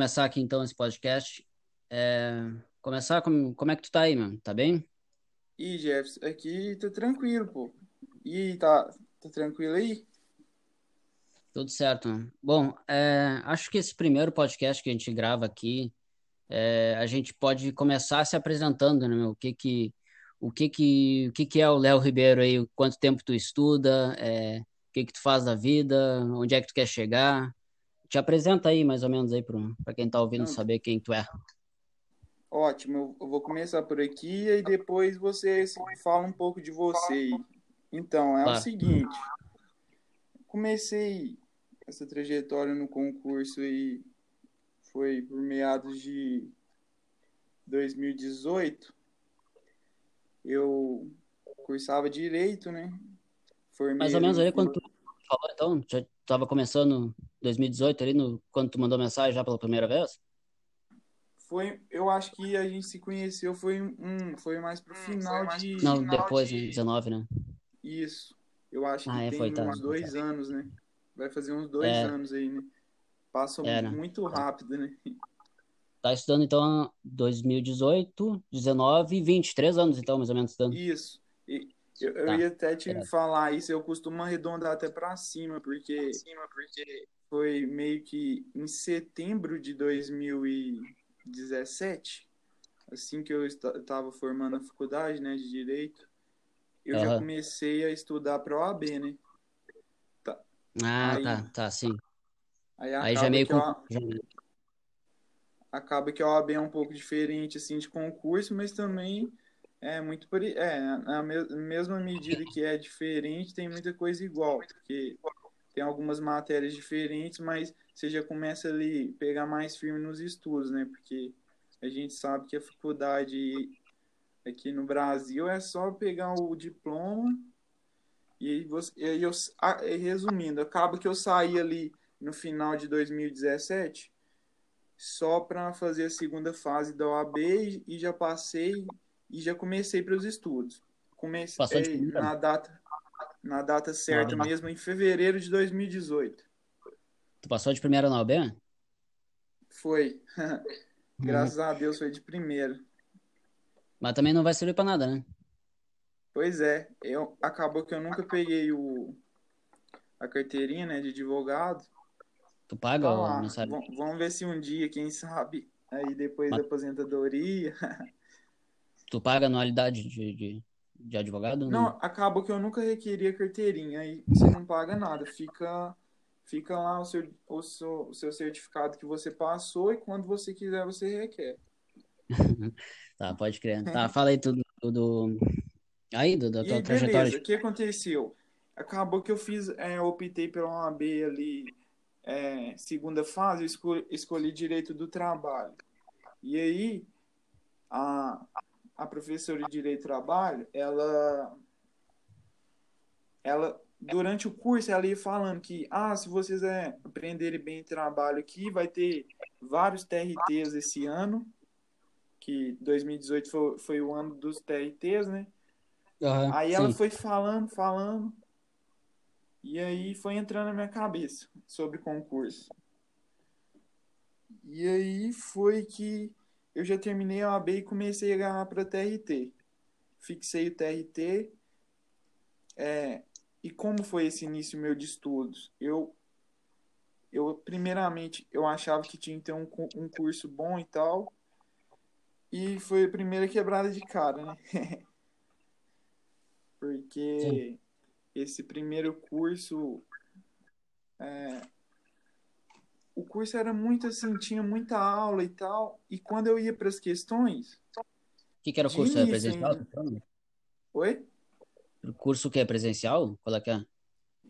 começar aqui então esse podcast. É... Começar, como, como é que tu tá aí, mano? Tá bem? E Jefferson, aqui tá tranquilo, pô. E tá, tá tranquilo aí? Tudo certo. Mano. Bom, é... acho que esse primeiro podcast que a gente grava aqui, é... a gente pode começar se apresentando, né, meu? O que que, o que que, o que que é o Léo Ribeiro aí? Quanto tempo tu estuda? É... O que que tu faz da vida? Onde é que tu quer chegar? Te apresenta aí, mais ou menos, aí para quem tá ouvindo saber quem tu é. Ótimo, eu vou começar por aqui e depois você fala um pouco de você. aí. Então, é o seguinte. Comecei essa trajetória no concurso aí foi por meados de 2018. Eu cursava direito, né? Formei Mais ou menos no quando tu falou, então, já tava começando 2018 ali, no, quando tu mandou mensagem já pela primeira vez? Foi, eu acho que a gente se conheceu foi um, foi mais pro final de Não, final depois, de- né, 19, né? Isso. Eu acho que Ah, é, tem foi, tá. uns dois anos, né? Vai fazer uns dois É. anos aí, né? Passa É, né? muito rápido, né? Tá estudando, então, 2018, 19 e 20, três anos, então, mais ou menos, estudando. Isso. E eu, eu Tá. ia até te É. falar isso, eu costumo arredondar até pra cima, porque foi meio que em setembro de 2017, assim que eu estava formando a faculdade, né, de Direito, eu já Aham. comecei a estudar para OAB, né? Ah, Aí- tá, tá, sim. Aí Aí já meio que a- já- acaba que a OAB é um pouco diferente assim de concurso, mas também é muito pare- é na me- mesma medida que é diferente, tem muita coisa igual, porque tem algumas matérias diferentes, mas você já começa ali pegar mais firme nos estudos, né? Porque a gente sabe que a faculdade aqui no Brasil é só pegar o diploma e você, e eu, ah, resumindo, acaba que eu saí ali no final de 2017 só para fazer a segunda fase da OAB e- e já passei e já comecei para os estudos. Comecei na data na data certa Ah. mesmo, em fevereiro de 2018. Tu passou de primeira na OB? Foi. Uhum. Graças a Deus foi de primeira. Mas também não vai servir pra nada, né? Pois é, eu acabou que eu nunca peguei o a carteirinha, né, de advogado. Tu paga Tá ou não sabe? Vam- Vamos ver se um dia, quem sabe, aí depois Mas- da aposentadoria. Tu paga anualidade de, de, de advogado? ou Não, acabou que eu nunca requeri a carteirinha, aí você não paga nada, fica fica lá o seu, o seu, o seu certificado que você passou e quando você quiser você requer. Tá, pode crer. Tá, fala aí tudo do... Aí, do, da E tua aí, trajetória. beleza, o que aconteceu? Acabou que eu fiz, é, eu optei pela OAB ali, é, segunda fase, eu escolhi, escolhi direito do trabalho. E aí, a, a professora de direito do trabalho, ela, ela, durante o curso, ela ia falando que, ah, se vocês é, aprenderem bem trabalho aqui, vai ter vários TRTs esse ano, que 2018 foi, foi o ano dos TRTs, né? Aham, Aí ela sim. foi falando, falando, e aí foi entrando na minha cabeça sobre concurso. E aí foi que eu já terminei a OAB e comecei a agarrar para TRT. Fixei o TRT. É, e como foi esse início meu de estudos? Eu, eu primeiramente, eu achava que tinha que ter um, um curso bom e tal. E foi a primeira quebrada de cara, né? Porque esse primeiro curso. é, o curso era muito assim, tinha muita aula e tal. E quando eu ia para as questões. O que que era o curso? É início presencial? ainda. falando? Oi? O curso que é presencial? Qual é que é?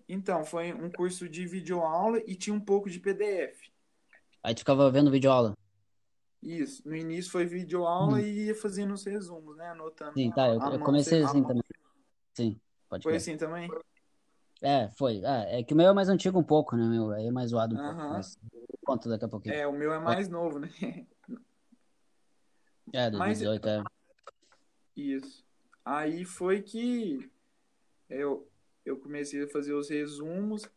Então, foi um curso de videoaula e tinha um pouco de PDF. Aí tu ficava vendo videoaula. Isso. No início foi videoaula e ia fazendo os resumos, né? Anotando. Hum. Sim, tá, eu, comecei assim também. Sim, pode Foi assim também? É, foi. Ah, é que o meu é mais antigo um pouco, né, meu? Aí é mais zoado um pouco, mas eu conto daqui a pouquinho. É, o meu é mais novo, né? É, Mas- 2018, é. Isso. Aí foi que eu, eu comecei a fazer os resumos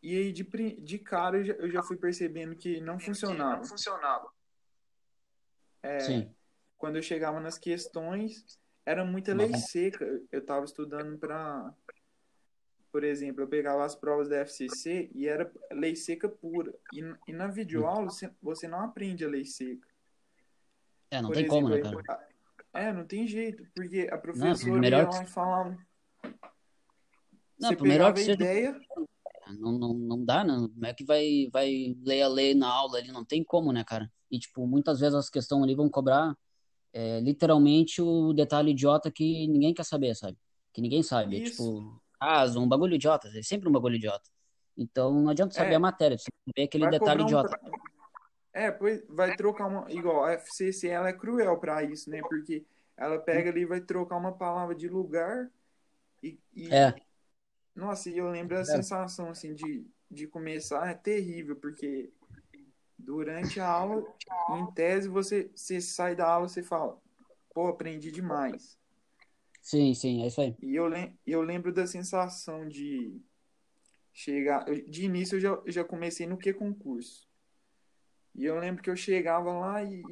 E aí, de, de cara, eu já, eu já fui percebendo que não funcionava. Não funcionava. É, Sim. Quando eu chegava nas questões, era muita lei seca. Eu estava estudando para. Por exemplo, eu pegava as provas da FCC e era lei seca pura. E, e na videoaula, você, não aprende a lei seca. É, não por tem exemplo, como, né, cara? É, não tem jeito, porque a professora não, melhor ia lá e falava. Não, você melhor que seja... ideia, não, não, não dá, né? Como é que vai, vai ler a lei na aula ali? Não tem como, né, cara? E, tipo, muitas vezes as questões ali vão cobrar é, literalmente o detalhe idiota que ninguém quer saber, sabe? Que ninguém sabe. É, tipo, caso, um bagulho idiota. É sempre um bagulho idiota. Então não adianta saber é, a matéria, você saber aquele detalhe um idiota. Pra... É, pois vai trocar uma. Igual, a FCC ela é cruel para isso, né? Porque ela pega ali e vai trocar uma palavra de lugar e, e, é. Nossa, e eu lembro a é. sensação, assim, de, de começar, é terrível, porque durante a aula, em tese, você, você sai da aula e fala, pô, aprendi demais. Sim, sim, é isso aí. E eu, eu lembro da sensação de chegar... De início, eu já, eu já comecei no que concurso? E eu lembro que eu chegava lá e,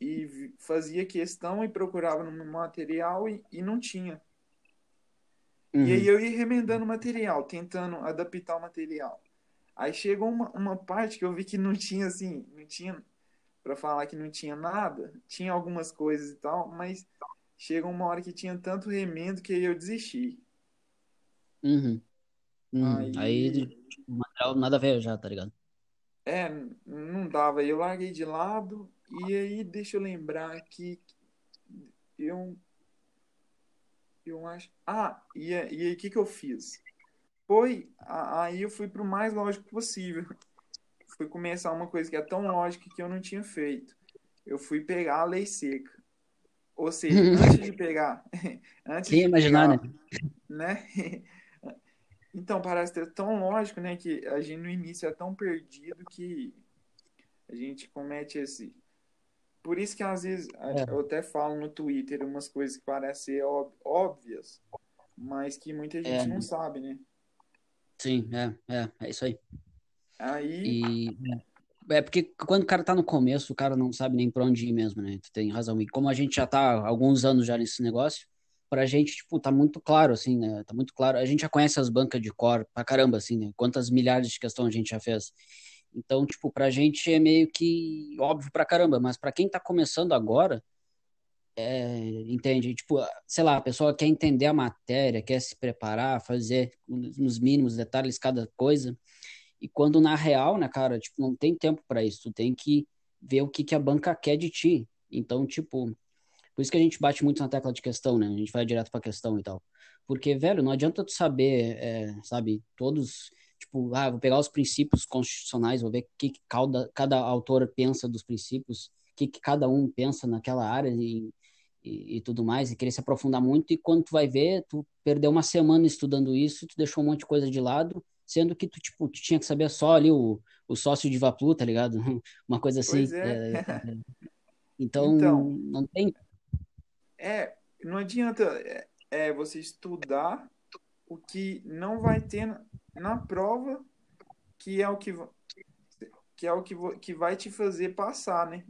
e, e fazia questão e procurava no material e, e não tinha. Uhum. E aí eu ia remendando o material, tentando adaptar o material. Aí chegou uma, uma parte que eu vi que não tinha assim, não tinha para falar que não tinha nada, tinha algumas coisas e tal, mas chegou uma hora que tinha tanto remendo que aí eu desisti. Uhum. Uhum. Aí... aí material nada a ver já, tá ligado? É, não dava. Eu larguei de lado e aí deixa eu lembrar que eu eu acho. Ah, e, e aí o que, que eu fiz? Foi. Aí eu fui pro mais lógico possível. Fui começar uma coisa que é tão lógica que eu não tinha feito. Eu fui pegar a lei seca. Ou seja, antes de pegar. antes Quem imaginar, pegar, né? né? Então, parece ter tão lógico, né? Que a gente no início é tão perdido que a gente comete esse por isso que às vezes é. eu até falo no Twitter umas coisas que parecem óbvias, mas que muita gente é. não sabe, né? Sim, é, é, é isso aí. Aí. E, é porque quando o cara tá no começo, o cara não sabe nem pra onde ir mesmo, né? Tu tem razão. E como a gente já tá há alguns anos já nesse negócio, pra gente, tipo, tá muito claro, assim, né? Tá muito claro. A gente já conhece as bancas de cor pra caramba, assim, né? Quantas milhares de questões a gente já fez. Então, tipo, pra gente é meio que óbvio pra caramba, mas pra quem tá começando agora, é, entende? Tipo, sei lá, a pessoa quer entender a matéria, quer se preparar, fazer nos mínimos detalhes cada coisa. E quando na real, né, cara, tipo, não tem tempo para isso, tu tem que ver o que, que a banca quer de ti. Então, tipo, por isso que a gente bate muito na tecla de questão, né? A gente vai direto pra questão e tal. Porque, velho, não adianta tu saber, é, sabe, todos tipo, ah, vou pegar os princípios constitucionais, vou ver o que, que cada, cada autor pensa dos princípios, o que, que cada um pensa naquela área e, e, e, tudo mais, e querer se aprofundar muito, e quando tu vai ver, tu perdeu uma semana estudando isso, tu deixou um monte de coisa de lado, sendo que tu, tipo, tu tinha que saber só ali o, o sócio de Vaplu, tá ligado? Uma coisa assim. É. É, é, então, então, não tem... É, não adianta é, é, você estudar o que não vai ter na prova, que é o que que é o que, que vai te fazer passar, né?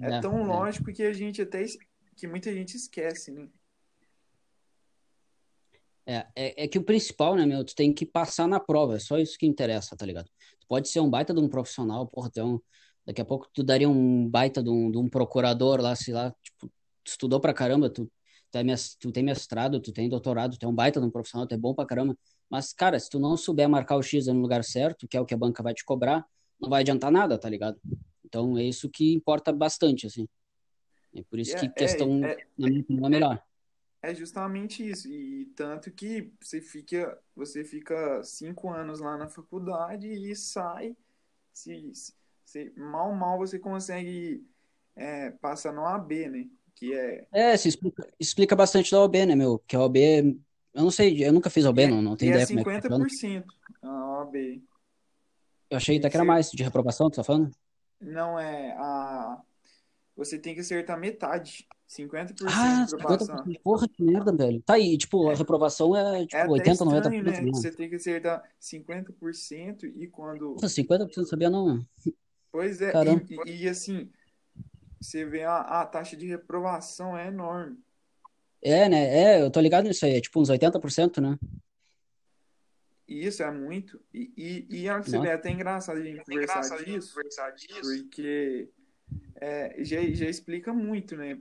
É, é tão lógico que a gente até que muita gente esquece, né? É, é, é, que o principal, né, meu, tu tem que passar na prova, é só isso que interessa, tá ligado? Tu pode ser um baita de um profissional, porra, um, daqui a pouco tu daria um baita de um, de um procurador lá, sei lá, tipo, tu estudou pra caramba, tu, tu, é, tu tem mestrado, tu tem doutorado, tu é um baita de um profissional, tu é bom pra caramba, mas, cara, se tu não souber marcar o X no lugar certo, que é o que a banca vai te cobrar, não vai adiantar nada, tá ligado? Então é isso que importa bastante, assim. É por isso é, que questão, é, é, na minha opinião, é melhor. É justamente isso. E tanto que você fica, você fica cinco anos lá na faculdade e sai. Se, se mal, mal você consegue é, passar no AB, né? Que é. É, se explica, explica bastante da OB, né, meu? Que a OB eu não sei, eu nunca fiz OB, é, não, não tenho ideia é como é que 50% a OAB. Eu achei até que era mais de reprovação, tu tá falando? Não, é a... Você tem que acertar metade. 50% Ah, para passar. 50%. Porra, que merda, velho. Tá aí, tipo, a reprovação é É tipo até 80, 90% estranho, né? mesmo. Você tem que acertar 50% e quando. Nossa, 50% não sabia não. Pois é, Caramba. e, e- assim, você vê a, a taxa de reprovação é enorme. É, né? É, eu tô ligado nisso aí. É tipo uns 80%, né? Isso é muito. E, e, e olha você ver, é até engraçado a gente conversar disso, porque é, já, já explica muito, né?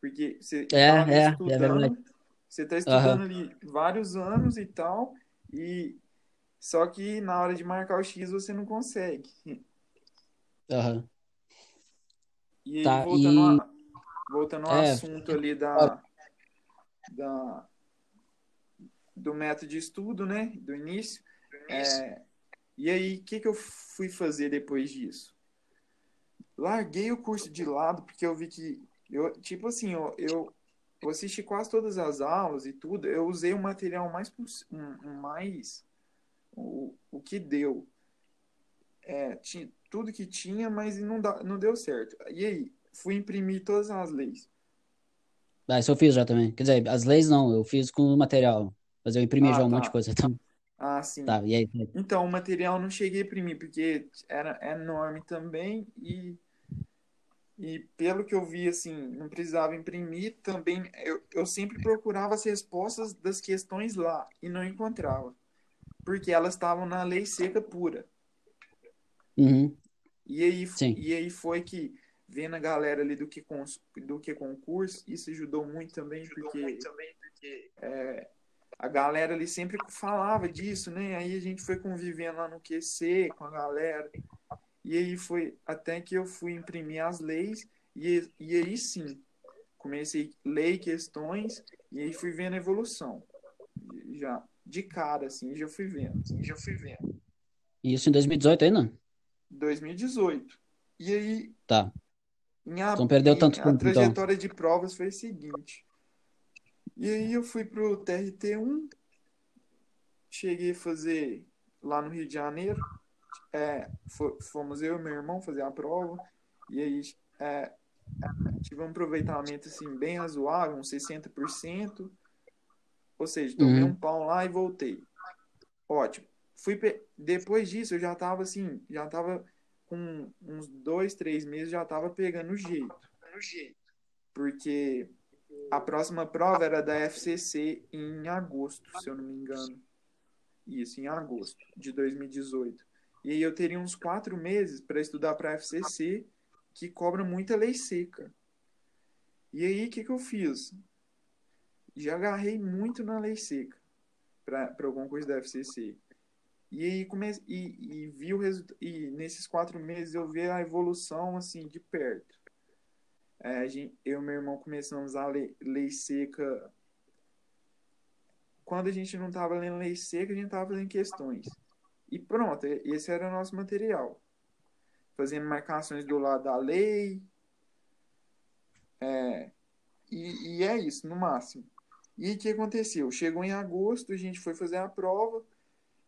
Porque você É, tá ali é, é estudando, você tá estudando ali vários anos e tal, e só que na hora de marcar o X você não consegue. Aham. E aí, Tá, voltando, e- a- voltando ao É. assunto ali da, da, do método de estudo, né? Do início. É, e aí, o que, que eu fui fazer depois disso? Larguei o curso de lado, porque eu vi que, eu, tipo assim, eu, eu, eu assisti quase todas as aulas e tudo, eu usei o material mais, um, um mais o, o que deu. É, tinha, tudo que tinha, mas não, dá, não deu certo. E aí, fui imprimir todas as leis. Ah, isso eu fiz já também. Quer dizer, as leis não, eu fiz com o material. Mas eu imprimi Ah, já um tá. monte de coisa. Então, Ah, sim. tá, e aí? Então, o material não cheguei a imprimir, porque era enorme também e, e pelo que eu vi, assim, não precisava imprimir também. Eu, eu sempre procurava as respostas das questões lá e não encontrava, porque elas estavam na lei seca pura. Uhum. E aí, Sim. e aí foi que, vendo a galera ali do que, cons- do que concurso, isso ajudou muito também, porque é, a galera ali sempre falava disso, né? Aí a gente foi convivendo lá no QC com a galera. E aí foi até que eu fui imprimir as leis, e, e aí sim, comecei a ler questões, e aí fui vendo a evolução. Já, de cara, assim, já fui vendo, já fui vendo. Isso em 2018 ainda? 2018. E aí, Tá. Então perdeu tanto A tempo, então. trajetória de provas foi a seguinte. E aí eu fui pro TRT1, cheguei a fazer lá no Rio de Janeiro. É, fo- fomos eu e meu irmão fazer a prova. E aí é, tive um aproveitamento assim, bem razoável, uns 60%. Ou seja, tomei Uhum. um pau lá e voltei. Ótimo. Fui pe- Depois disso, eu já tava assim, já tava com uns dois, três meses, já tava pegando o jeito. Porque a próxima prova era da FCC em agosto, se eu não me engano. Isso, em agosto de 2018. E aí eu teria uns quatro meses para estudar para a FCC, que cobra muita lei seca. E aí, o que, que eu fiz? Já agarrei muito na lei seca para alguma coisa da FCC. E aí comecei e, e vi o resultado. E nesses quatro meses eu vi a evolução assim de perto. É, a gente, eu e meu irmão começamos a lei, lei seca. Quando a gente não estava lendo lei seca, a gente estava fazendo questões. E pronto, esse era o nosso material. Fazendo marcações do lado da lei. É, e, e é isso, no máximo. E o que aconteceu? Chegou em agosto, a gente foi fazer a prova.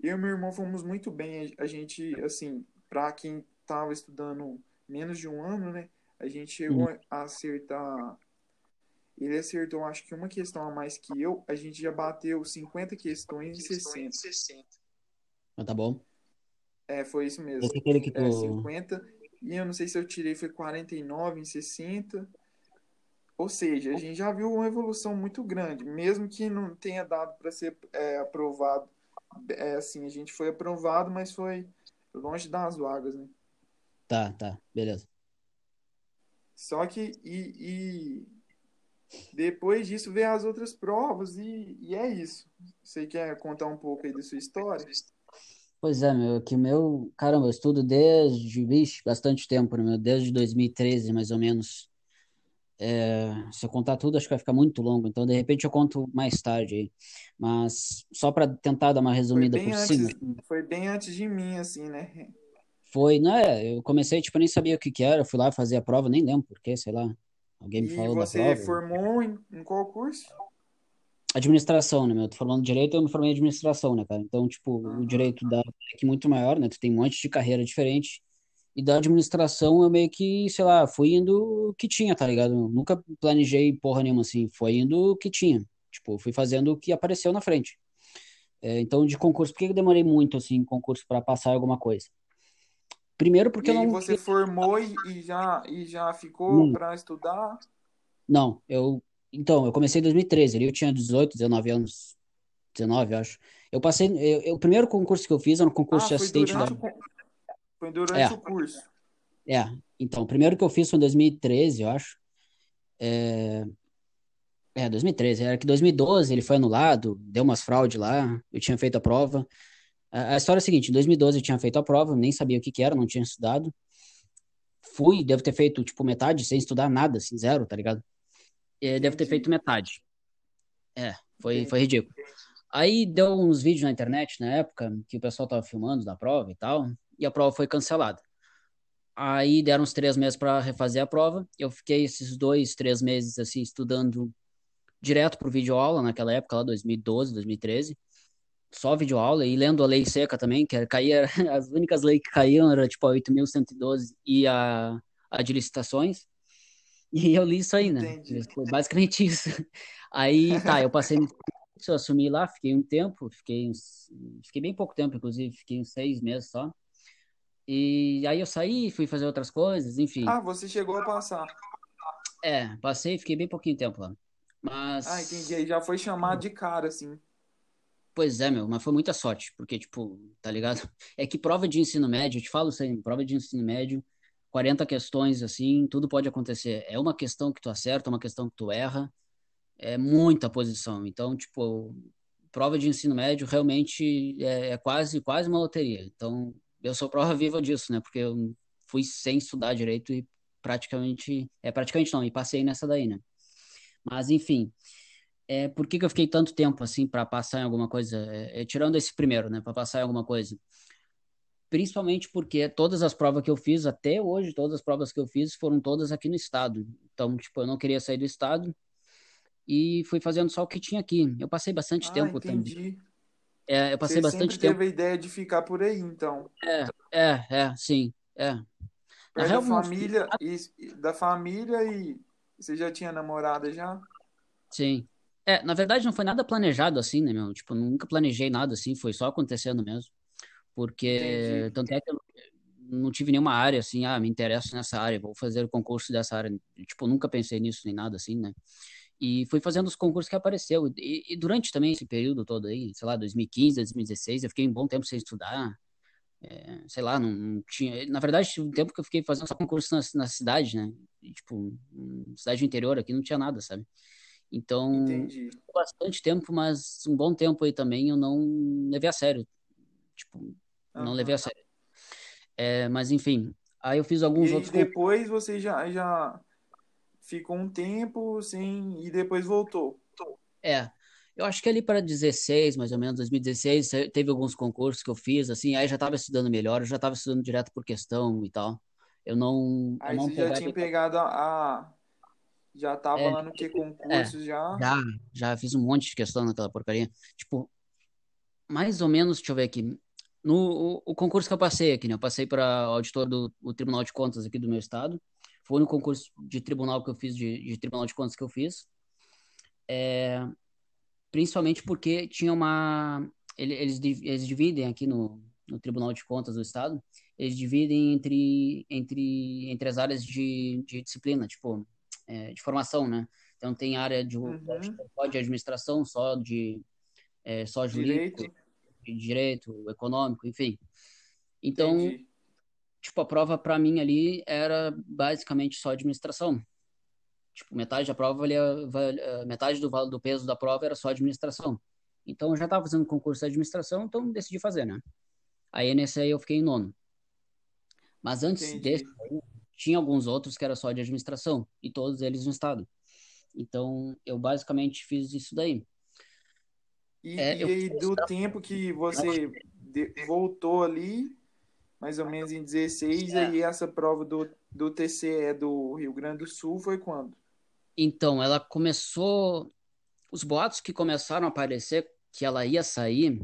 Eu e meu irmão fomos muito bem. A gente, assim, para quem estava estudando menos de um ano, né? A gente chegou a acertar. Ele acertou, acho que uma questão a mais que eu. A gente já bateu 50 questões em 60. Mas tá bom. É, foi isso mesmo. Esse é aquele que tu... É, 50. E eu não sei se eu tirei, foi 49 em 60. Ou seja, a gente já viu uma evolução muito grande, mesmo que não tenha dado para ser é, aprovado. É, assim, a gente foi aprovado, mas foi longe das vagas, né? Tá, tá, beleza. Só que, e, e depois disso veio as outras provas, e, e é isso. Você quer contar um pouco aí da sua história? Pois é, meu, que o meu, caramba, eu estudo desde, vixe, bastante tempo, né, meu, desde 2013, mais ou menos. É, se eu contar tudo, acho que vai ficar muito longo, então de repente eu conto mais tarde aí. Mas só para tentar dar uma resumida por antes, cima. foi bem antes de mim, assim, né? Foi, não é, eu comecei, tipo, eu nem sabia o que que era, fui lá fazer a prova, nem lembro por quê, sei lá. Alguém me E falou da você prova. formou em, em qual curso? Administração, né, meu? Tô falando de direito, eu me formei em administração, né, cara? Então, tipo, o direito da é que muito maior, né? Tu tem um monte de carreira diferente. E da administração eu meio que, sei lá, fui indo o que tinha, tá ligado? Nunca planejei porra nenhuma assim, foi indo o que tinha. Tipo, fui fazendo o que apareceu na frente. É, então, de concurso, por que eu demorei muito assim em concurso para passar alguma coisa? Primeiro porque e eu não você formou e, e já e já ficou Hum, para estudar? Não, eu então, eu comecei em 2013, ali eu tinha 18, 19 anos, 19, eu acho. Eu passei, eu, eu- o primeiro concurso que eu fiz era um concurso Ah, de assistente da o foi É, durante o curso. é. Então, o primeiro que eu fiz foi em 2013, eu acho. É, 2013. Era que 2012 ele foi anulado, deu umas fraudes lá, eu tinha feito a prova. A, a história é a seguinte, em 2012 eu tinha feito a prova, nem sabia o que que era, não tinha estudado. Fui, devo ter feito, tipo, metade, sem estudar nada, assim, zero, tá ligado? É, devo ter feito metade. É, foi, foi ridículo. Aí deu uns vídeos na internet, na época, que o pessoal tava filmando da prova e tal, e a prova foi cancelada. Aí deram uns três meses para refazer a prova. Eu fiquei esses dois, três meses, assim, estudando direto por videoaula naquela época, lá 2012, 2013. Só videoaula e lendo a lei seca também, que caía, as únicas leis que caíam era tipo a 8.112 e a, a de licitações. E eu li isso aí, né? Entendi. Foi basicamente isso. Aí, tá, eu passei no eu assumi lá, fiquei um tempo, fiquei uns, fiquei bem pouco tempo, inclusive, fiquei uns seis meses só. E aí eu saí, fui fazer outras coisas, enfim. Ah, você chegou a passar. É, passei, fiquei bem pouquinho tempo lá. Ah, entendi. Mas Aí já foi chamado de cara, assim. Pois é, meu, mas foi muita sorte, porque, tipo, tá ligado? É que prova de ensino médio, eu te falo isso aí, prova de ensino médio, 40 questões, assim, tudo pode acontecer. É uma questão que tu acerta, uma questão que tu erra, é muita posição. Então, tipo, prova de ensino médio realmente é, é quase, quase uma loteria. Então, eu sou prova viva disso, né? Porque eu fui sem estudar direito e praticamente, é praticamente não, e passei nessa daí, né? Mas, enfim. É, por que que eu fiquei tanto tempo assim para passar em alguma coisa? É, é, tirando esse primeiro, né, para passar em alguma coisa. Principalmente porque todas as provas que eu fiz até hoje, todas as provas que eu fiz foram todas aqui no estado. Então, tipo, eu não queria sair do estado e fui fazendo só o que tinha aqui. Eu passei bastante Ah, tempo também. entendi. É, eu passei Você bastante tempo. teve a ideia de ficar por aí, então. É, é, é, sim, é. Perto da real, fiquei- família e e- da família e você já tinha namorada já? sim. É, na verdade não foi nada planejado assim, né, meu? Tipo, nunca planejei nada assim, foi só acontecendo mesmo. Entendi. Porque tanto é que eu não tive nenhuma área assim, ah, me interesso nessa área, vou fazer o concurso dessa área. Tipo, nunca pensei nisso nem nada assim, né? E fui fazendo os concursos que apareceu. E, e durante também esse período todo aí, sei lá, 2015, 2016, eu fiquei um bom tempo sem estudar. É, sei lá, não, não tinha. Na verdade, um tempo que eu fiquei fazendo só concurso na, na cidade, né? E, tipo, hum, cidade interior aqui não tinha nada, sabe? Então, Entendi. bastante tempo, mas um bom tempo aí também eu não levei a sério. Tipo, não levei a sério. É, mas enfim, aí eu fiz E alguns aí outros concursos. depois você já, já ficou um tempo sem e depois voltou. É, eu acho que ali para 16, mais ou menos, 2016, te- teve alguns concursos que eu fiz, assim, aí já estava estudando melhor, eu já estava estudando direto por questão e tal. Eu não, eu Aí não você já tinha pegado a, já tava É, lá no que é, concurso já. já, já fiz um monte de questão naquela porcaria. Tipo, mais ou menos, deixa eu ver aqui. No o, o concurso que eu passei aqui, né? Eu passei para auditor do Tribunal de Contas aqui do meu estado. Foi no concurso de tribunal que eu fiz, de, de Tribunal de Contas que eu fiz. Principalmente porque tinha uma. ele- Eles, eles dividem aqui no, no Tribunal de Contas do Estado, eles dividem entre, entre, entre as áreas de, de disciplina, tipo, é, de formação, né? Então tem área de, Uhum. de administração, só de é, só jurídico, Direito. De direito, econômico, enfim. Então, Entendi. tipo, a prova para mim ali era basicamente só administração. Tipo, metade da prova valia, valia- metade do, do peso da prova era só administração. Então, eu já estava fazendo concurso de administração, então decidi fazer, né? Aí nesse aí eu fiquei em nono. Mas antes desse, Entendi. tinha alguns outros que era só de administração, e todos eles no estado. Então, eu basicamente fiz isso daí. E, É, e aí do tempo que você voltou ali, mais ou menos em 16, aí essa prova do, do TCE do Rio Grande do Sul foi quando? Então, ela começou. Os boatos que começaram a aparecer que ela ia sair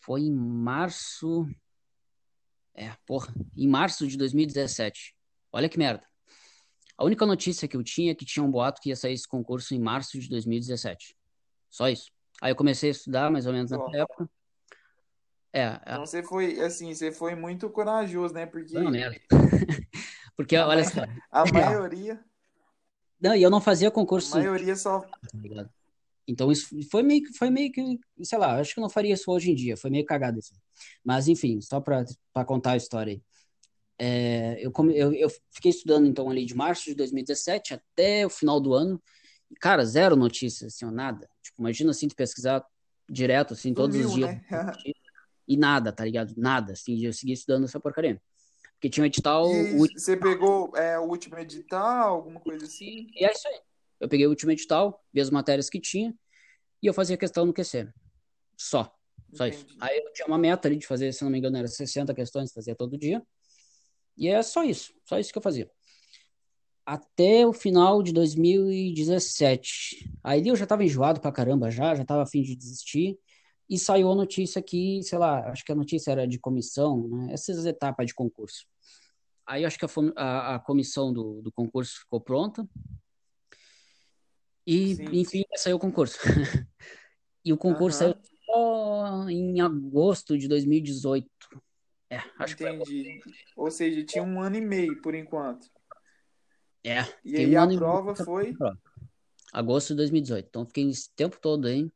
foi em março. É, porra, em março de 2017. Olha que merda. A única notícia que eu tinha é que tinha um boato que ia sair esse concurso em março de 2017. Só isso. Aí eu comecei a estudar mais ou menos Ó, na época. É, é Então você foi, assim, você foi muito corajoso, né? Porque uma merda. Porque, a, olha só. a maioria, Não, e eu não fazia a concurso, maioria só. Então isso foi meio que, foi meio que, sei lá, acho que eu não faria isso hoje em dia, foi meio cagado isso. Mas enfim, só para para contar a história aí. É, eu, come, eu, eu fiquei estudando então ali de março de 2017 até o final do ano. Cara, zero notícias, assim, nada. Tipo, imagina assim, tu pesquisar direto, assim, todos os Sumiu, dias. né? E nada, tá ligado? Nada, assim, eu segui estudando essa porcaria. Porque tinha um edital, E você pegou é, o último edital, alguma coisa assim? E é isso aí. Eu peguei o último edital, vi as matérias que tinha, e eu fazia questão no QC. Só. Só isso. Entendi. Aí eu tinha uma meta ali de fazer, se não me engano, era 60 questões, fazia todo dia. E é só isso. Só isso que eu fazia. Até o final de 2017. Aí eu já tava enjoado pra caramba já, já tava a fim de desistir. E saiu a notícia que, sei lá, acho que a notícia era de comissão, né? Essas etapas de concurso. Aí acho que a, a- a comissão do, do concurso ficou pronta. E, Sim. enfim, saiu o concurso. E o concurso Aham. saiu só em agosto de 2018. É, acho que foi agosto. Entendi. Ou seja, tinha um ano e meio por enquanto. É, E aí a prova foi. prova. Agosto de 2018. Então fiquei esse tempo todo aí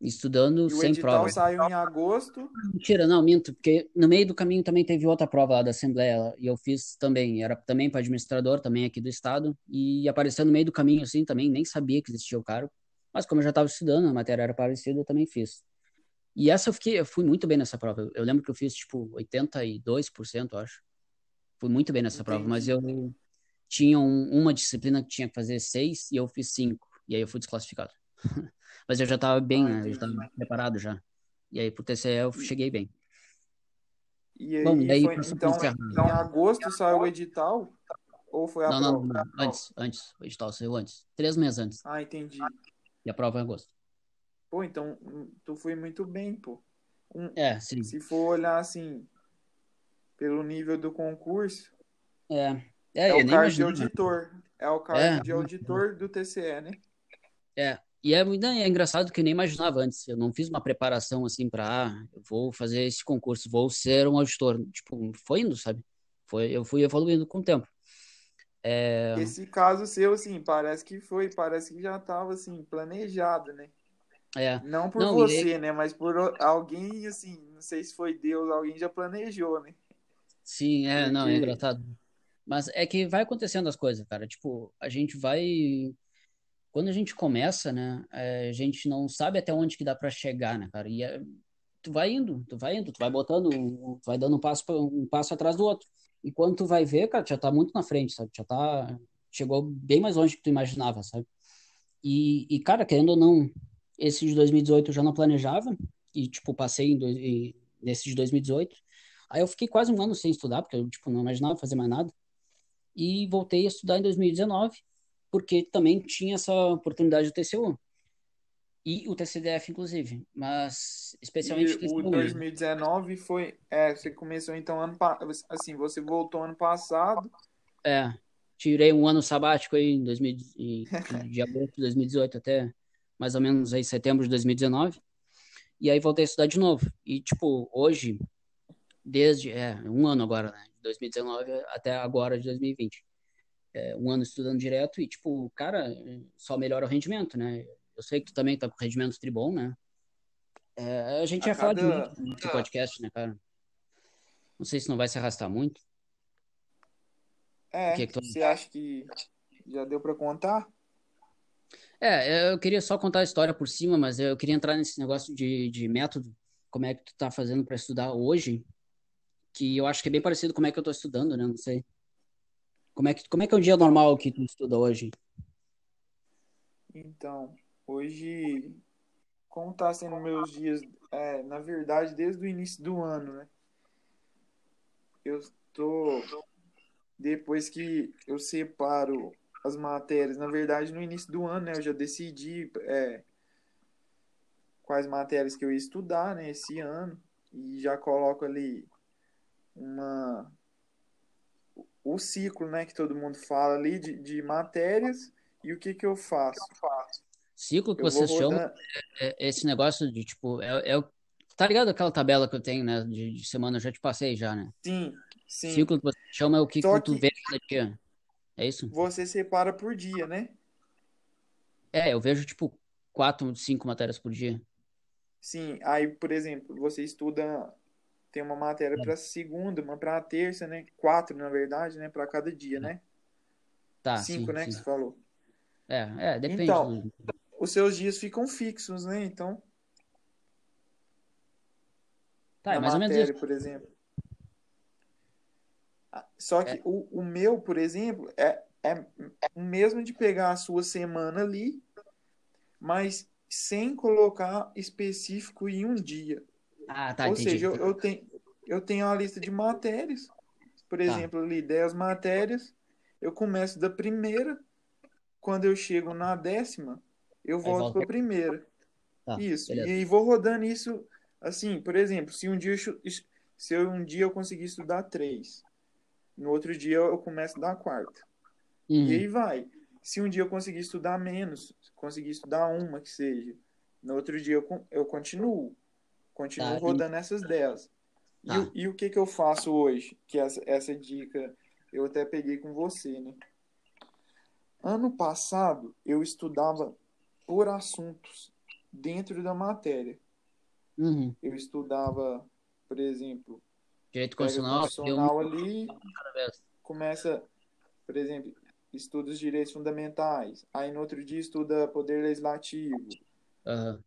estudando E o sem edital prova. saiu em agosto. Mentira, não, minto, porque no meio do caminho também teve outra prova lá da Assembleia e eu fiz também, era também para administrador, também aqui do estado, e apareceu no meio do caminho assim também, nem sabia que existia o cargo, mas como eu já estava estudando, a matéria era parecida, eu também fiz. E essa eu fiquei, eu fui muito bem nessa prova. Eu, lembro que eu fiz tipo 82%, eu acho. Fui muito bem nessa prova, mas Entendi. eu tinha um- uma disciplina que tinha que fazer seis e eu fiz cinco, e aí eu fui desclassificado. Mas eu já estava bem, Ah, né? Eu já preparado já. E aí pro TCE eu cheguei bem. E Bom, aí daí foi. pra só Então, encerrar. em agosto saiu o edital? Ou foi a Não, não, prova? não, antes, antes, o edital saiu antes, três meses antes, Ah, entendi. e a prova é em agosto. Pô, então tu foi muito bem, pô. Um- É, sim, se for olhar assim, pelo nível do concurso, é, é é, o cargo de imaginava, auditor. É o cargo é, de auditor do TCE, né? é, e é, muito- é engraçado que eu nem imaginava antes, eu não fiz uma preparação assim pra, ah, eu vou fazer esse concurso, vou ser um auditor, tipo, foi indo, sabe? Foi, eu fui evoluindo com o tempo. É, Esse caso seu, assim, parece que foi, parece que já estava assim, planejado, né? é, Não por não, e você, né? Mas por alguém, assim, não sei se foi Deus, alguém já planejou, né? sim, é, não, é Porque, engraçado. Mas é que vai acontecendo as coisas, cara, tipo, a gente vai quando a gente começa, né, é, a gente não sabe até onde que dá pra chegar, né, cara? E é, tu vai indo, tu vai indo, tu vai botando, tu vai dando um passo, um passo atrás do outro. E quando tu vai ver, cara, já tá muito na frente, sabe? Já tá, chegou bem mais longe que tu imaginava, sabe? E, e cara, querendo ou não, esse de 2018 eu já não planejava, e, tipo, passei em dois- nesse de 2018. Aí eu fiquei quase um ano sem estudar, porque eu, tipo, não imaginava fazer mais nada. E voltei a estudar em 2019, porque também tinha essa oportunidade do TCU. E o TCDF, inclusive. Mas, e especialmente o o TCU mesmo. 2019 foi, é, você começou então ano, assim, você voltou ano passado, É, tirei um ano sabático aí em 2000, e- de agosto de 2018 até mais ou menos aí setembro de 2019. E aí voltei a estudar de novo. E, tipo, hoje, desde, é, um ano agora, né? De 2019 até agora de 2020. É, um ano estudando direto e, tipo, cara, só melhora o rendimento, né? Eu sei que tu também tá com rendimento tribom, né? É, a gente a ia falar de cada, muito nesse podcast, né, cara? Não sei se não vai se arrastar muito. O que é, é que tu você acha que já deu para contar? É, eu queria só contar a história por cima, mas eu queria entrar nesse negócio de, de método, como é que tu tá fazendo para estudar hoje, que eu acho que é bem parecido com como é que eu tô estudando, né? Não sei. Como é que, como é que é um dia normal que tu estuda hoje? Então, hoje, como tá sendo meus dias, é, na verdade, desde o início do ano, né? Eu tô, depois que eu separo as matérias, na verdade, no início do ano, né? Eu já decidi, é, quais matérias que eu ia estudar, né, esse ano, e já coloco ali uma o ciclo, né, que todo mundo fala ali de, de matérias e o que que eu faço? Ciclo que Eu vocês chamam é é esse negócio de tipo, é, é o- tá ligado aquela tabela que eu tenho, né, de, de semana, eu já te passei já, né? sim, sim. Ciclo que você chama é o que Só que tu vê cada dia. É isso? você separa por dia, né? É, eu vejo tipo quatro, cinco matérias por dia. Sim, aí, por exemplo, você estuda, tem uma matéria É. para segunda, uma para terça, né? Quatro, na verdade, né? Para cada dia, né? Tá, Cinco, sim, né? Que sim. você falou. É, é, depende Então, do... os seus dias ficam fixos, né? Então, Tá, é na mais ou menos isso. matéria, por exemplo. Só É, que o, o meu, por exemplo, é, é o mesmo de pegar a sua semana ali, mas sem colocar específico em um dia. Ah, tá, Ou entendi. seja, eu, eu tenho, eu tenho uma lista de matérias, por Tá, exemplo, ali 10 matérias, eu começo da primeira, quando eu chego na décima, eu volto para a primeira. Tá, Isso. E beleza. vou rodando isso assim, por exemplo, se um dia eu, se eu- um dia eu conseguir estudar três, no outro dia eu começo da quarta. E Uhum, aí vai. Se um dia eu conseguir estudar menos, conseguir estudar uma que seja, no outro dia eu, eu continuo. Continuo tá, e- rodando essas 10. E, tá. o- e o que que eu faço hoje? Que essa, essa dica eu até peguei com você, né? Ano passado eu estudava por assuntos dentro da matéria. Uhum. Eu estudava, por exemplo, Direito constitucional, eu constitucional ali, vez. começa, por exemplo, estuda os direitos fundamentais. Aí no outro dia estuda poder legislativo. Aham.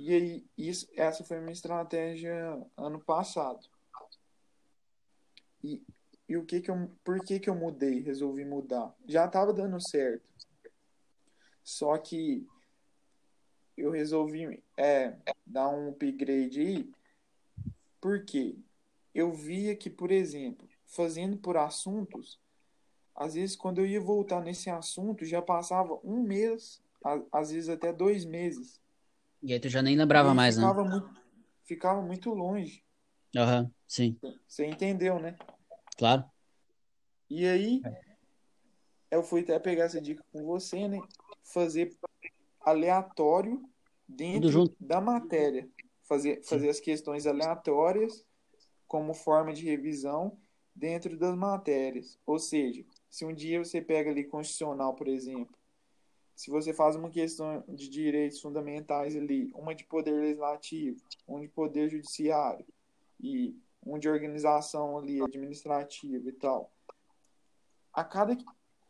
E aí, isso, essa foi a minha estratégia ano passado. E, e o que que eu, por que que eu mudei? Resolvi mudar. Já estava dando certo. Só que eu resolvi é, dar um upgrade aí, porque eu via que, por exemplo, fazendo por assuntos, às vezes quando eu ia voltar nesse assunto, já passava um mês, às vezes até dois meses. E aí tu já nem lembrava mais, né? ficava muito, ficava muito longe. Aham, sim, Você entendeu, né? claro. E aí eu fui até pegar essa dica com você, né? Fazer aleatório dentro da matéria. Fazer, sim. fazer as questões aleatórias como forma de revisão dentro das matérias. Ou seja, se um dia você pega ali constitucional, por exemplo, se você faz uma questão de direitos fundamentais ali, uma de poder legislativo, um de poder judiciário e um de organização ali administrativa e tal, a cada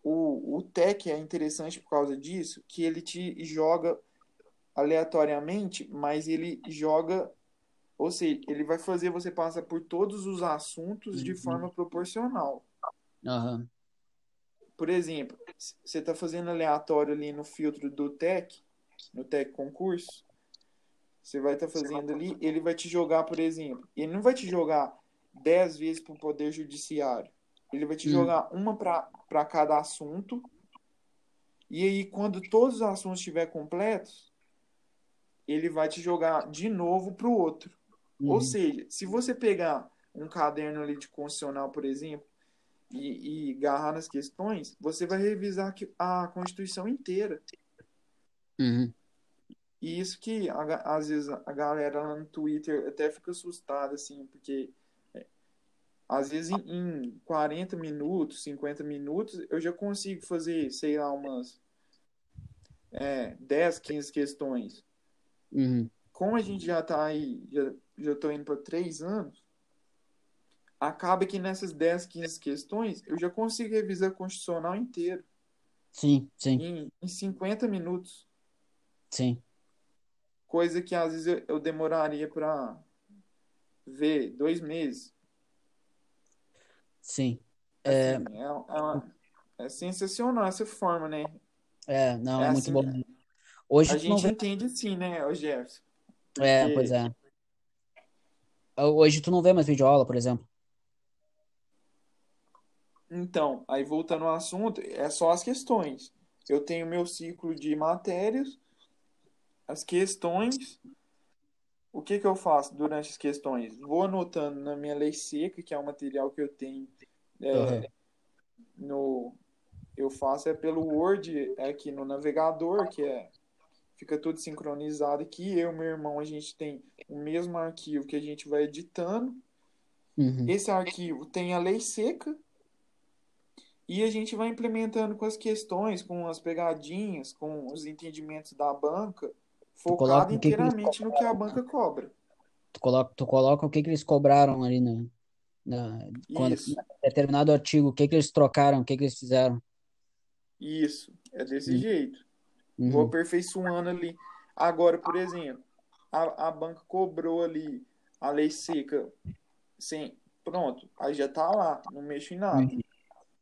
o, o TEC é interessante por causa disso, que ele te joga aleatoriamente, mas ele joga, ou seja, ele vai fazer você passar por todos os assuntos de Uhum. forma proporcional. Aham, Por exemplo, você está fazendo aleatório ali no filtro do TEC, no TEC concurso, você vai estar fazendo ali, ele vai te jogar, por exemplo, ele não vai te jogar 10 vezes para o Poder Judiciário. Ele vai te Hum, jogar uma para cada assunto. E aí, quando todos os assuntos estiverem completos, ele vai te jogar de novo para o outro. Ou uhum, seja, se você pegar um caderno ali de constitucional, por exemplo, e, e agarrar nas questões, você vai revisar a Constituição inteira. uhum. E isso que a às vezes a galera lá no Twitter até fica assustada, assim, porque é, às vezes em, em 40 minutos, 50 minutos, eu já consigo fazer, sei lá, umas é, 10, 15 questões. Uhum. Como a gente já tá aí, já, já tô indo para 3 anos, acaba que nessas 10, 15 questões eu já consigo revisar a Constitucional inteiro Sim, sim, em, em 50 minutos. sim. Coisa que às vezes eu, eu demoraria para ver dois meses. Sim. É, Assim, é, é, uma- é sensacional essa forma, né? é, não, É é muito assim, bom. Hoje a não gente vê. entende assim, né, Jefferson? É, pois Porque, é. Hoje tu não vê mais videoaula, por exemplo. Então, aí voltando ao assunto, é só as questões. Eu tenho meu ciclo de matérias, as questões, o que, que eu faço durante as questões? Vou anotando na minha lei seca, que é o material que eu tenho é, uhum. no eu faço é pelo Word é aqui no navegador, que é fica tudo sincronizado aqui. Eu e meu irmão a gente tem o mesmo arquivo que a gente vai editando. Uhum. Esse arquivo tem a lei seca e a gente vai implementando com as questões, com as pegadinhas, com os entendimentos da banca focado inteiramente que no que a banca cobra. Tu coloca, tu coloca o que, que eles cobraram ali na, na quando, determinado artigo, o que, que eles trocaram, o que, que eles fizeram. Isso, é desse uhum. jeito. Uhum. Vou aperfeiçoando ali. Agora, por exemplo, a, a banca cobrou ali a lei seca sem. Pronto, aí já tá lá, não mexo em nada. Uhum.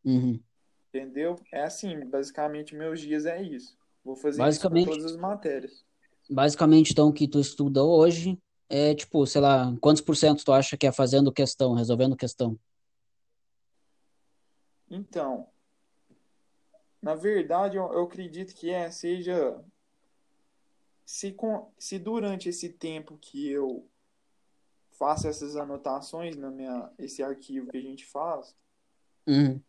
Uhum. Entendeu? É assim, basicamente meus dias é isso. Vou fazer basicamente, todas as matérias. Basicamente, então, o que tu estuda hoje é, tipo, sei lá, quantos por cento tu acha que é fazendo questão, resolvendo questão? Então, na verdade, eu, eu acredito que é, seja. Se, com, se durante esse tempo que eu faço essas anotações na minha esse arquivo que a gente faz, uhum.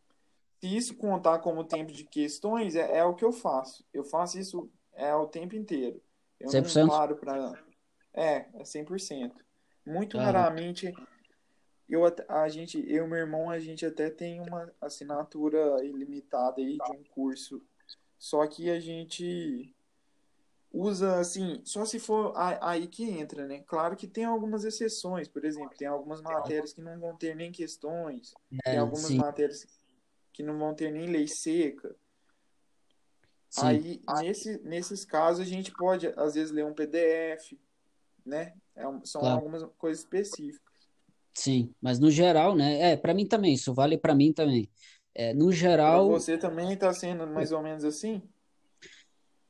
Se isso contar como tempo de questões, é, é o que eu faço. Eu faço isso é o tempo inteiro. Eu 100%? não paro para. É, é 100%. Muito ah. raramente. Eu, a gente, eu e meu irmão, a gente até tem uma assinatura ilimitada aí de um curso. Só que a gente usa assim, só se for aí que entra, né? Claro que tem algumas exceções, por exemplo, tem algumas matérias que não vão ter nem questões, é, tem algumas sim. matérias que não vão ter nem lei seca. Sim. Aí, nesse, nesses casos, a gente pode, às vezes, ler um PDF, né? É, são claro. algumas coisas específicas. Sim, mas no geral, né? É, para mim também, isso vale para mim também. É, no geral. Pra você também está sendo mais ou menos assim?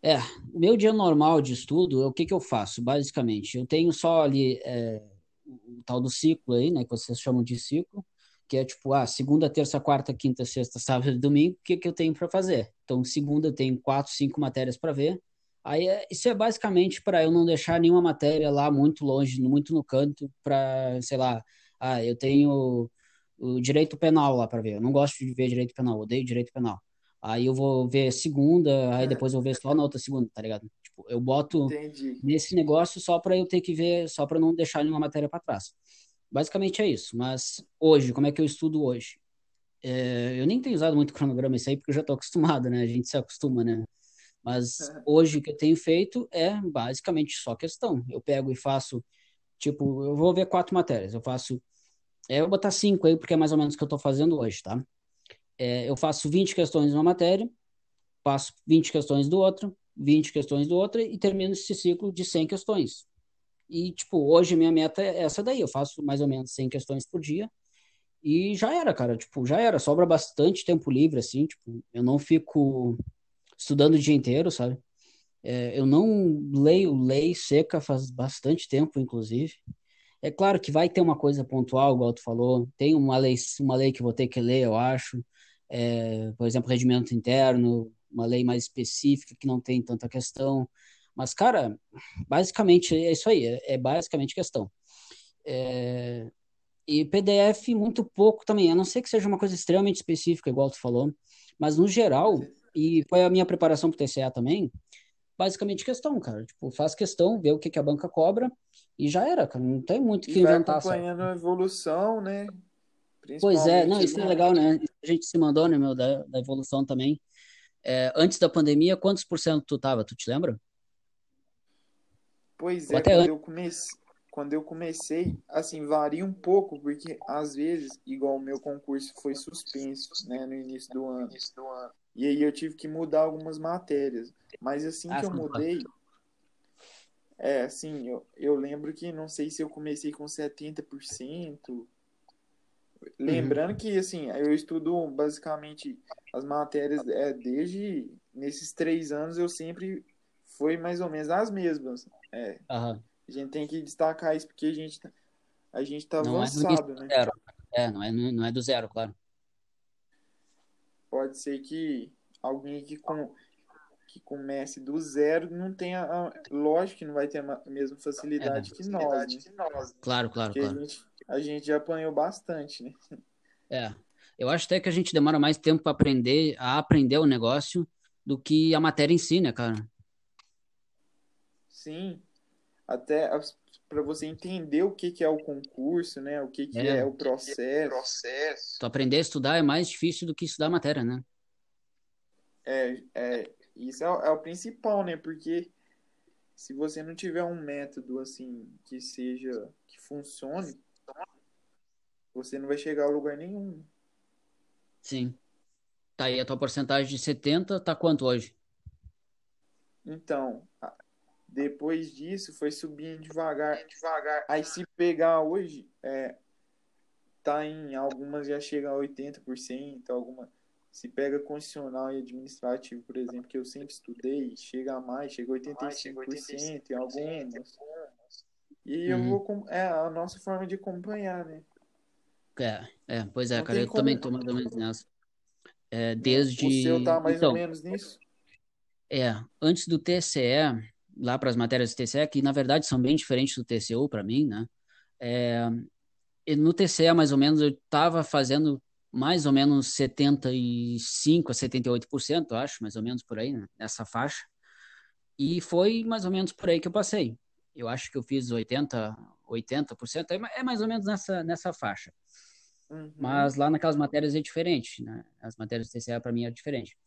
É, meu dia normal de estudo, o que que eu faço, basicamente? Eu tenho só ali é, o tal do ciclo aí, né? Que vocês chamam de ciclo que é tipo, ah, segunda, terça, quarta, quinta, sexta, sábado e domingo, o que, que eu tenho para fazer? Então, segunda eu tenho quatro, cinco matérias para ver. Aí, é, isso é basicamente para eu não deixar nenhuma matéria lá muito longe, muito no canto, para, sei lá, ah, eu tenho o direito penal lá para ver. Eu não gosto de ver direito penal, odeio direito penal. Aí eu vou ver segunda, aí depois eu ver só na outra segunda, tá ligado? Tipo, eu boto Entendi. nesse negócio só para eu ter que ver, só para não deixar nenhuma matéria para trás. Basicamente é isso. Mas hoje, como é que eu estudo hoje? É, eu nem tenho usado muito cronograma isso aí, porque eu já estou acostumado, né? A gente se acostuma, né? Mas é. hoje o que eu tenho feito é basicamente só questão. Eu pego e faço, tipo, eu vou ver quatro matérias. Eu faço, é, eu vou botar cinco aí, porque é mais ou menos o que eu estou fazendo hoje, tá? É, eu faço 20 questões numa matéria, passo 20 questões do outro, 20 questões do outro e termino esse ciclo de 100 questões. E, tipo, hoje minha meta é essa daí. Eu faço mais ou menos 100 questões por dia. E já era, cara. Tipo, já era. Sobra bastante tempo livre, assim. Tipo, eu não fico estudando o dia inteiro, sabe? É, eu não leio lei seca faz bastante tempo, inclusive. É claro que vai ter uma coisa pontual, igual tu falou. Tem uma lei, uma lei que vou ter que ler, eu acho. É, por exemplo, regimento interno, uma lei mais específica que não tem tanta questão. Mas, cara, basicamente é isso aí, é, é basicamente questão. É, e PDF muito pouco também, a não ser que seja uma coisa extremamente específica, igual tu falou, mas no geral, e foi a minha preparação para o TCA também, basicamente questão, cara. Tipo, faz questão, vê o que, que a banca cobra e já era, cara. Não tem muito o que inventar. acompanhando sabe? a evolução, né? Pois é, não, isso é legal, né? A gente se mandou, né, meu, da, da evolução também. É, antes da pandemia, quantos por cento tu tava? Tu te lembra? Pois é, quando eu, comecei, quando eu comecei, assim, varia um pouco, porque às vezes, igual o meu concurso foi suspenso, né, no início do ano. E aí eu tive que mudar algumas matérias. Mas assim ah, que eu mudei, é, assim, eu, eu lembro que não sei se eu comecei com 70%. Lembrando uhum. que, assim, eu estudo basicamente as matérias é, desde nesses três anos eu sempre foi mais ou menos as mesmas. É. Uhum. A gente tem que destacar isso porque a gente, tá, a gente tá não é avançado, é né? Zero. É, não é, não é do zero, claro. Pode ser que alguém que com que comece do zero não tem a, a lógico que não vai ter a mesma facilidade, é, que, nós, né? Claro, claro, Porque claro. A gente, a gente já apanhou bastante, né? É. Eu acho até que a gente demora mais tempo para aprender a aprender o negócio do que a matéria em si, né, cara? Sim. Até para você entender o que, que é o concurso, né? O que, que é, é o processo. processo. Tu aprender a estudar é mais difícil do que estudar a matéria, né? É, é isso é, é o principal, né? Porque se você não tiver um método assim que seja que funcione, você não vai chegar a lugar nenhum. Sim. Tá aí a tua porcentagem de 70, tá quanto hoje? Então, depois disso foi subindo devagar, devagar. Aí se pegar hoje, é, tá em algumas já chega a 80%, alguma se pega constitucional e administrativo, por exemplo, que eu sempre estudei, chega a mais, chega a 85% em algumas. E eu uhum. vou é a nossa forma de acompanhar, né? É, é pois é, Não cara, eu como... também tô mais ou menos nessa. É, desde O seu tá mais então, ou menos nisso? É, antes do TCE, lá para as matérias do TCE, que na verdade são bem diferentes do TCU para mim, né? É, no TCE, mais ou menos, eu estava fazendo mais ou menos 75% a 78%, eu acho, mais ou menos por aí, né? nessa faixa. E foi mais ou menos por aí que eu passei. Eu acho que eu fiz 80%, 80%, é mais ou menos nessa, nessa faixa. Uhum. Mas lá naquelas matérias é diferente, né? As matérias do TCA para mim é diferente.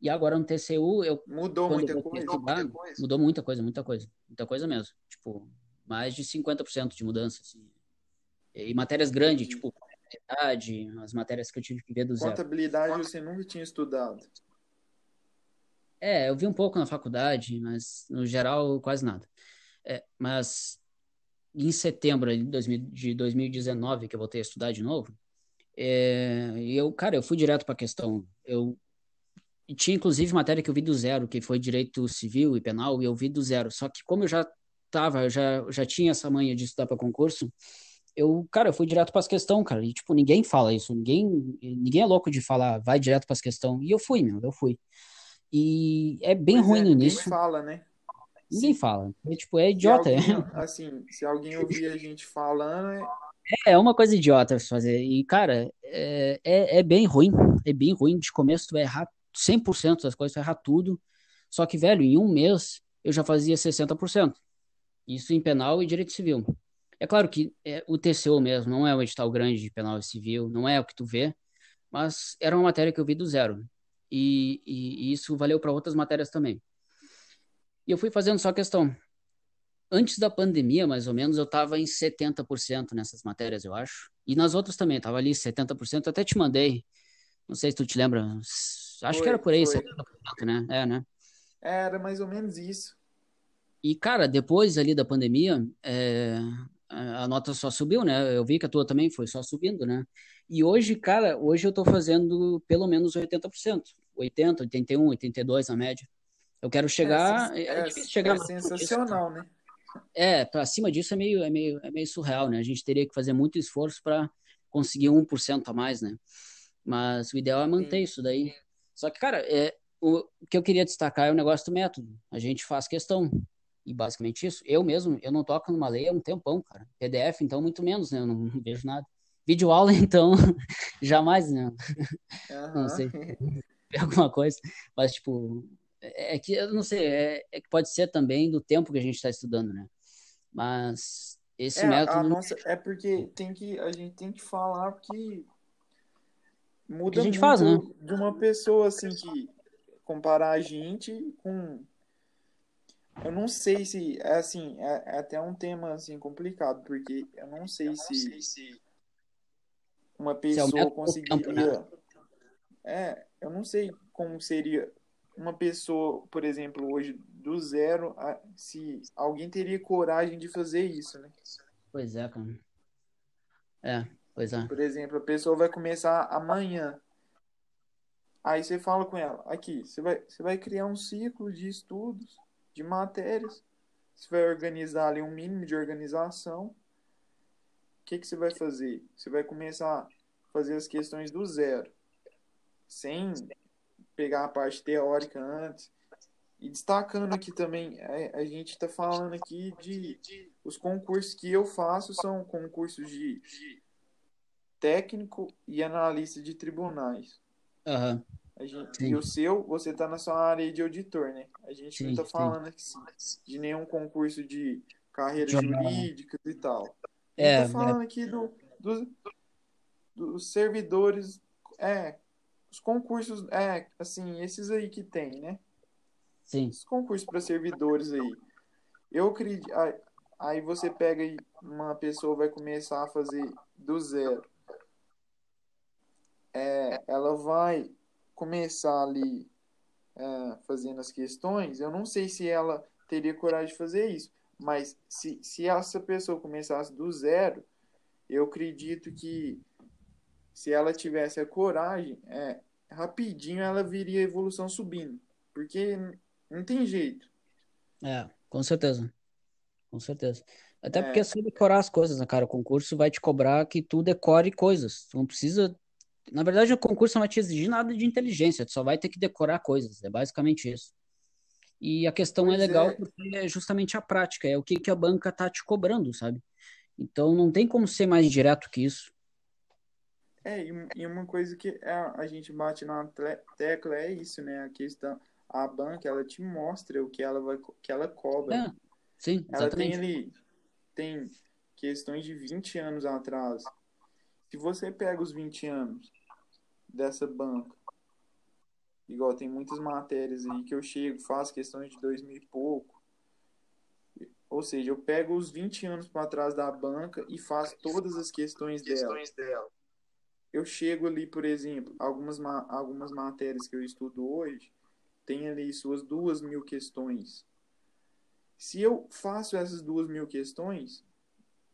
E agora no TCU, eu. Mudou muita coisa, estudar, muita coisa. Mudou muita coisa, muita coisa. Muita coisa mesmo. Tipo, mais de 50% de mudança. Assim. E matérias grandes, uhum. tipo, contabilidade, as matérias que eu tive que ver do zero. Contabilidade você nunca tinha estudado? É, eu vi um pouco na faculdade, mas no geral quase nada. É, mas em setembro de, 2000, de 2019, que eu voltei a estudar de novo, é, eu, cara, eu fui direto para a questão. Eu tinha inclusive matéria que eu vi do zero, que foi direito civil e penal, e eu vi do zero. Só que como eu já tava, eu já, já tinha essa manha de estudar para concurso, eu, cara, eu fui direto para as questões, cara. E, tipo, ninguém fala isso. Ninguém, ninguém é louco de falar, vai direto para as questões. E eu fui, meu, eu fui. E é bem pois ruim é, início. Ninguém fala, né? Ninguém fala. É, tipo, é idiota. Alguém, assim, se alguém ouvir a gente falando. É... é uma coisa idiota fazer. E, cara, é, é, é, bem ruim. É bem ruim. De começo, tu vai errar 100% das coisas, tu vai errar tudo. Só que, velho, em um mês eu já fazia 60%. Isso em penal e direito civil. É claro que é, o TCU mesmo não é um edital grande de penal civil, não é o que tu vê, mas era uma matéria que eu vi do zero. E, e, e isso valeu para outras matérias também. E eu fui fazendo só questão. Antes da pandemia, mais ou menos, eu estava em 70% nessas matérias, eu acho. E nas outras também, estava ali 70%. Até te mandei, não sei se tu te lembra, acho foi, que era por aí, foi. 70%, né? É, né? Era mais ou menos isso. E, cara, depois ali da pandemia, é, a nota só subiu, né? Eu vi que a tua também foi só subindo, né? E hoje, cara, hoje eu tô fazendo pelo menos 80%. 80, 81, 82 na média. Eu quero chegar. É, é, é chegar é sensacional, disso, né? É, para cima disso é meio, é, meio, é meio surreal, né? A gente teria que fazer muito esforço para conseguir 1% a mais, né? Mas o ideal é manter Sim. isso daí. Só que, cara, é, o, o que eu queria destacar é o negócio do método. A gente faz questão. E basicamente isso. Eu mesmo, eu não toco numa lei há um tempão, cara. PDF, então, muito menos, né? Eu não, vejo nada. Vídeo aula, então, jamais, né? Uhum. Não sei. Alguma coisa. Mas, tipo, é, é que, eu não sei, é, é, que pode ser também do tempo que a gente está estudando, né? Mas esse é, método. Nossa, é porque tem que, a gente tem que falar que muda a gente faz, né? de uma pessoa, assim, que comparar a gente com eu não sei se, é assim, é, é, até um tema assim complicado, porque eu não sei, eu não se, sei se uma pessoa se conseguiria. É, eu não sei como seria uma pessoa, por exemplo, hoje do zero, se alguém teria coragem de fazer isso, né? Pois é, cara. É, pois é. Por exemplo, a pessoa vai começar amanhã. Aí você fala com ela, aqui, você vai, você vai criar um ciclo de estudos de matérias. Você vai organizar ali um mínimo de organização. O que, que você vai fazer? Você vai começar a fazer as questões do zero, sem pegar a parte teórica antes. E destacando aqui também, a, a gente está falando aqui de os concursos que eu faço são concursos de técnico e analista de tribunais. Aham. A gente, Sim. e o seu, você está na sua área de auditor, né? A gente não Sim, está sim. falando aqui de nenhum concurso de carreira jurídica e tal. É, está falando aqui do, do- dos servidores, é, os concursos, é, assim, esses aí que tem, né? sim. Os concursos para servidores aí. Eu acredito. Aí, aí você pega e uma pessoa vai começar a fazer do zero. É, ela vai começar ali é, fazendo as questões. Eu não sei se ela teria coragem de fazer isso, mas se, se essa pessoa começasse do zero, eu acredito que se ela tivesse a coragem, é, rapidinho ela viria a evolução subindo. Porque não tem jeito. É, com certeza. Com certeza. Até É. porque é só decorar as coisas, né, cara? O concurso vai te cobrar que tu decore coisas. Tu não precisa. Na verdade, o concurso não vai te exigir nada de inteligência, tu só vai ter que decorar coisas. É basicamente isso. E a questão é Pois legal é. porque é justamente a prática, é o que que a banca tá te cobrando, sabe? Então não tem como ser mais direto que isso. É, e, um- e uma coisa que a, a gente bate na tecla é isso, né? A questão, a banca, ela te mostra o que ela vai, que ela cobra. É, sim, Ela tem exatamente. ali, tem questões de 20 anos atrás. Se você pega os 20 anos dessa banca, igual tem muitas matérias aí que eu chego, faço questões de 2000 e pouco. Ou seja, eu pego os 20 anos para trás da banca e faço todas as questões dela. Eu chego ali, por exemplo, algumas, ma- algumas matérias que eu estudo hoje, tem ali suas duas mil questões. Se eu faço essas duas mil questões,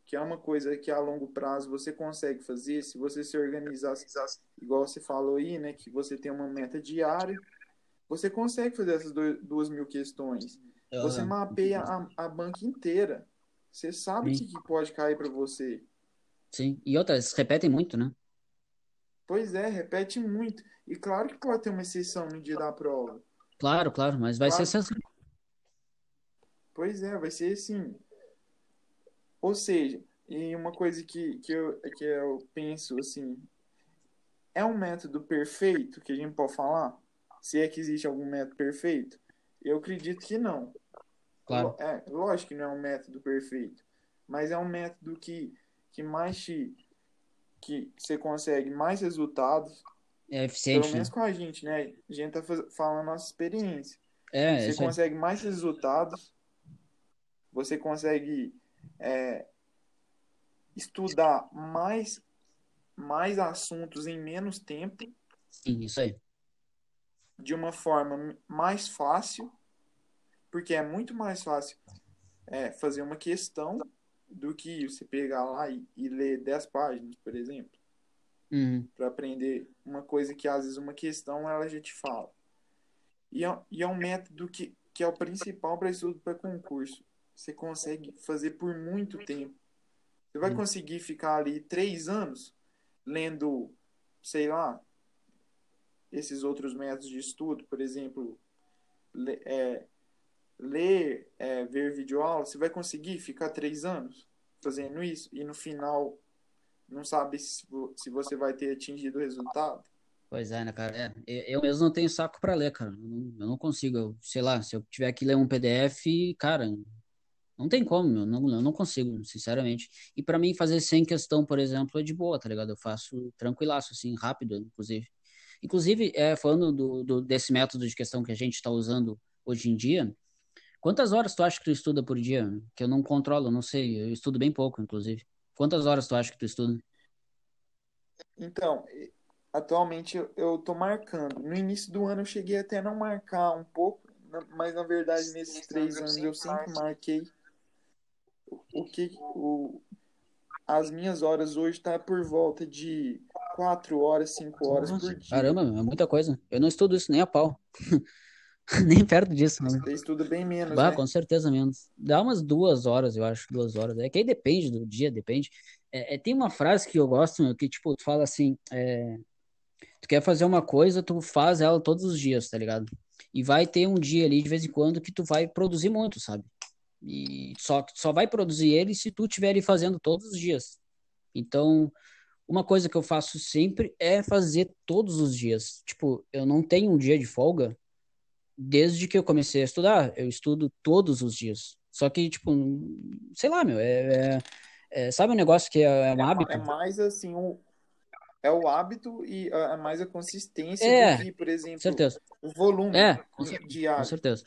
que é uma coisa que a longo prazo você consegue fazer, se você se organizar, igual você falou aí, né, que você tem uma meta diária, você consegue fazer essas do- duas mil questões. Você Aham. mapeia a, a banca inteira. Você sabe o que pode cair para você. Sim. E outras, repetem muito, né? Pois é, repete muito. E claro que pode ter uma exceção no dia da prova. Claro, claro, mas vai Claro. ser assim. Pois é, vai ser assim. Ou seja, e uma coisa que, que, eu, que eu penso assim, é um método perfeito que a gente pode falar? Se é que existe algum método perfeito? Eu acredito que não. Claro. É, lógico que não é um método perfeito, mas é um método que, que mais te. que você consegue mais resultados, É pelo eficiente, né? menos com a gente, né? A gente tá falando nossa experiência. É, Você consegue mais resultados, você consegue é, estudar mais, mais assuntos em menos tempo, Sim, isso aí. de uma forma mais fácil, porque é muito mais fácil é, fazer uma questão do que você pegar lá e, e ler 10 páginas, por exemplo, Uhum. para aprender uma coisa que às vezes uma questão ela já te fala. E é, e é um método que, que é o principal para estudo para concurso. Você consegue fazer por muito tempo. Você vai Sim. conseguir ficar ali três anos lendo, sei lá, esses outros métodos de estudo, por exemplo, le- é, ler, é, ver videoaula, você vai conseguir ficar três anos fazendo isso e no final não sabe se, se você vai ter atingido o resultado? Pois é, né, cara? É, eu mesmo não tenho saco pra ler, cara. Eu não, eu não consigo. Eu, sei lá, se eu tiver que ler um PDF, cara, não tem como, eu não, eu não consigo, sinceramente. E pra mim fazer sem questão, por exemplo, é de boa, tá ligado? Eu faço tranquilaço, assim, rápido, inclusive. Inclusive, é, falando do, do- desse método de questão que a gente tá usando hoje em dia, quantas horas tu acha que tu estuda por dia? Que eu não controlo, eu não sei. Eu estudo bem pouco, inclusive. Quantas horas tu acha que tu estuda? Então, atualmente eu, tô marcando. No início do ano eu cheguei até a não marcar um pouco, mas na verdade nesses três anos eu sempre marquei o, que o, as minhas horas hoje tá por volta de quatro horas, cinco horas Nossa, por dia. caramba, é muita coisa. Eu não estudo isso nem a pau. Nem perto disso, né? Você estuda bem menos, Bah, né? com certeza menos. Dá umas duas horas, eu acho, duas horas. É que aí depende do dia, depende. É, é, tem uma frase que eu gosto, meu, que tipo, tu fala assim, é, tu quer fazer uma coisa, tu faz ela todos os dias, tá ligado? E vai ter um dia ali, de vez em quando, que tu vai produzir muito, sabe? E só, só vai produzir ele se tu estiver fazendo todos os dias. Então, uma coisa que eu faço sempre é fazer todos os dias. Tipo, eu não tenho um dia de folga desde que eu comecei a estudar. Eu estudo todos os dias. Só que, tipo, sei lá, meu, é, é, é sabe um negócio que é, é um É, hábito? é mais assim, o, é o hábito e é é mais a consistência É, do que, por exemplo, certeza. o volume É, com cer- com diário. certeza.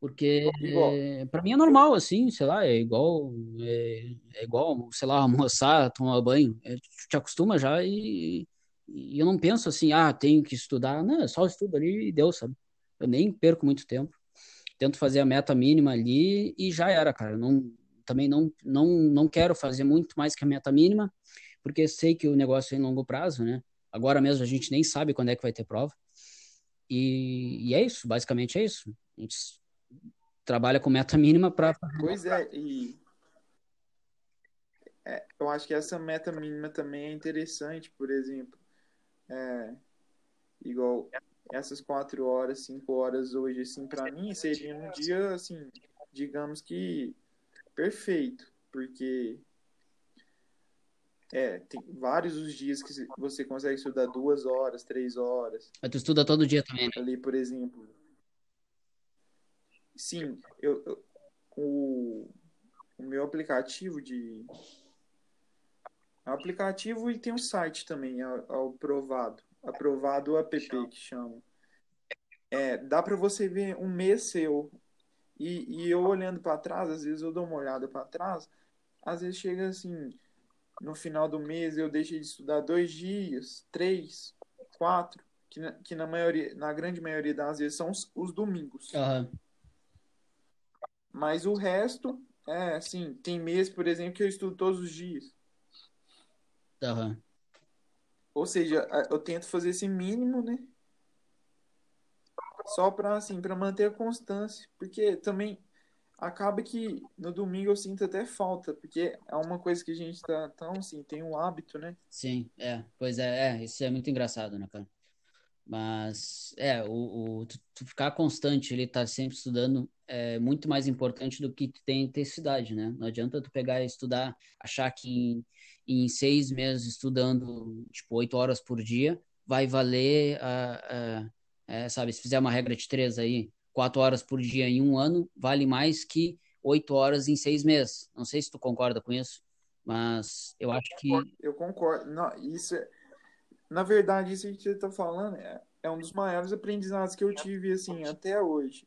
Porque é, para mim é normal, assim, sei lá, é igual, é, é igual, sei lá, almoçar, tomar banho. É, te acostuma já e, e eu não penso assim, ah, tenho que estudar. Não, é só estudo ali e deu, sabe? Eu nem perco muito tempo. Tento fazer a meta mínima ali e já era, cara. Não, também não, não, não quero fazer muito mais que a meta mínima, porque sei que o negócio é em longo prazo, né? Agora mesmo a gente nem sabe quando é que vai ter prova. E, e é isso, basicamente é isso. A gente trabalha com meta mínima para. pois é, e é, eu acho que essa meta mínima também é interessante, por exemplo, é, igual essas quatro horas, cinco horas hoje, assim, para mim seria um dia, assim, digamos que perfeito, porque é, tem vários os dias que você consegue estudar duas horas, três horas, Mas tu estuda todo dia também, né? ali, por exemplo. Sim, eu, eu- o, o meu aplicativo de. É aplicativo e tem um site também, é, é o Provado. Aprovado app que chama. É, dá para você ver um mês seu. E, e eu olhando para trás, às vezes eu dou uma olhada para trás, às vezes chega assim, no final do mês eu deixei de estudar dois dias, três, quatro, que na, que na maioria, na grande maioria das vezes são os, os domingos. Aham, Mas o resto, é assim, tem mês, por exemplo, que eu estudo todos os dias. aham. Ou seja, eu tento fazer esse mínimo, né? Só para assim, para manter a constância, porque também acaba que no domingo eu sinto até falta, porque é uma coisa que a gente tá tão assim, tem um hábito, né? Sim, é. Pois é, é, isso é muito engraçado, né, cara? Mas, é, o, o- tu, tu ficar constante, ele tá sempre estudando, é muito mais importante do que ter intensidade, né? Não adianta tu pegar e estudar, achar que em, em seis meses estudando, tipo, oito horas por dia, vai valer, a, a- é, sabe, se fizer uma regra de três aí, quatro horas por dia em um ano, vale mais que oito horas em seis meses. Não sei se tu concorda com isso, mas eu acho que, Eu concordo. Não, isso é, na verdade, isso que você tá falando é, é um dos maiores aprendizados que eu tive assim até hoje.